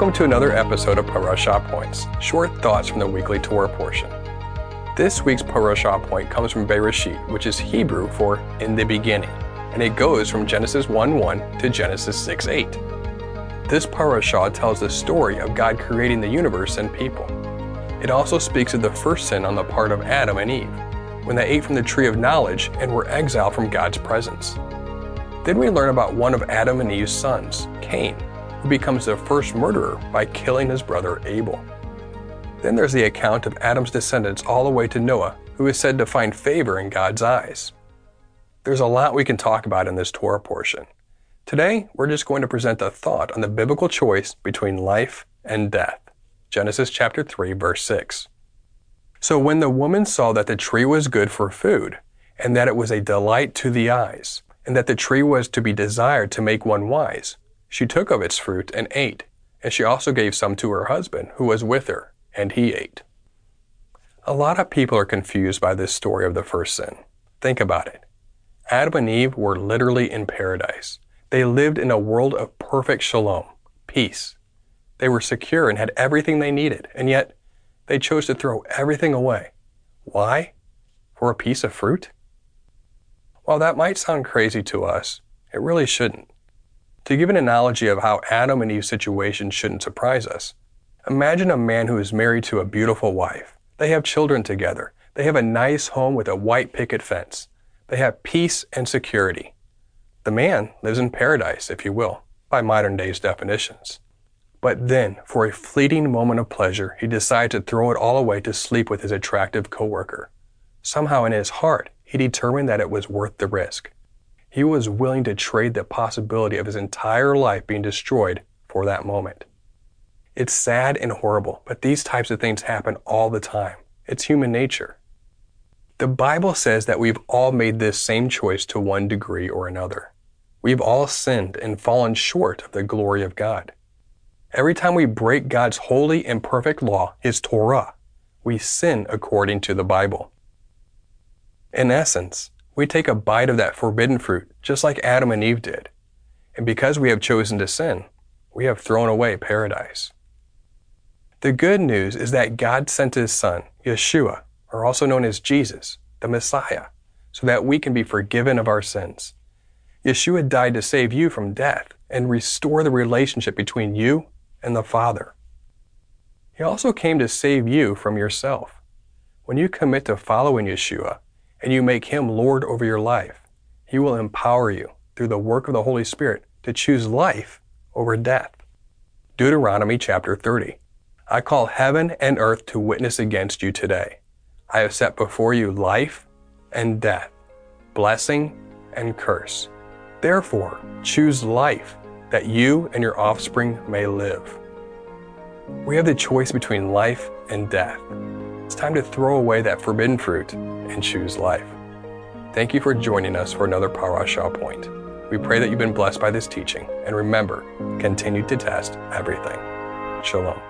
Welcome to another episode of Parashah Points, short thoughts from the weekly Torah portion. This week's Parashah point comes from Bereshit, which is Hebrew for in the beginning, and it goes from Genesis 1:1 to Genesis 6:8. This Parashah tells the story of God creating the universe and people. It also speaks of the first sin on the part of Adam and Eve, when they ate from the tree of knowledge and were exiled from God's presence. Then we learn about one of Adam and Eve's sons, Cain, who becomes the first murderer by killing his brother Abel. Then there's the account of Adam's descendants all the way to Noah, who is said to find favor in God's eyes. There's a lot we can talk about in this Torah portion. Today, we're just going to present a thought on the biblical choice between life and death. Genesis chapter 3, verse 6. So when the woman saw that the tree was good for food, and that it was a delight to the eyes, and that the tree was to be desired to make one wise, she took of its fruit and ate, and she also gave some to her husband, who was with her, and he ate. A lot of people are confused by this story of the first sin. Think about it. Adam and Eve were literally in paradise. They lived in a world of perfect shalom, peace. They were secure and had everything they needed, and yet they chose to throw everything away. Why? For a piece of fruit? While that might sound crazy to us, it really shouldn't. To give an analogy of how Adam and Eve's situation shouldn't surprise us, imagine a man who is married to a beautiful wife. They have children together. They have a nice home with a white picket fence. They have peace and security. The man lives in paradise, if you will, by modern day's definitions. But then, for a fleeting moment of pleasure, he decides to throw it all away to sleep with his attractive coworker. Somehow in his heart, he determined that it was worth the risk. He was willing to trade the possibility of his entire life being destroyed for that moment. It's sad and horrible, but these types of things happen all the time. It's human nature. The Bible says that we've all made this same choice to one degree or another. We've all sinned and fallen short of the glory of God. Every time we break God's holy and perfect law, His Torah, we sin according to the Bible. In essence, we take a bite of that forbidden fruit, just like Adam and Eve did. And because we have chosen to sin, we have thrown away paradise. The good news is that God sent His Son, Yeshua, or also known as Jesus, the Messiah, so that we can be forgiven of our sins. Yeshua died to save you from death and restore the relationship between you and the Father. He also came to save you from yourself. When you commit to following Yeshua, and you make Him Lord over your life, He will empower you through the work of the Holy Spirit to choose life over death. Deuteronomy chapter 30. I call heaven and earth to witness against you today. I have set before you life and death, blessing and curse. Therefore, choose life that you and your offspring may live. We have the choice between life and death. It's time to throw away that forbidden fruit and choose life. Thank you for joining us for another Parashah Point. We pray that you've been blessed by this teaching, and remember, continue to test everything. Shalom.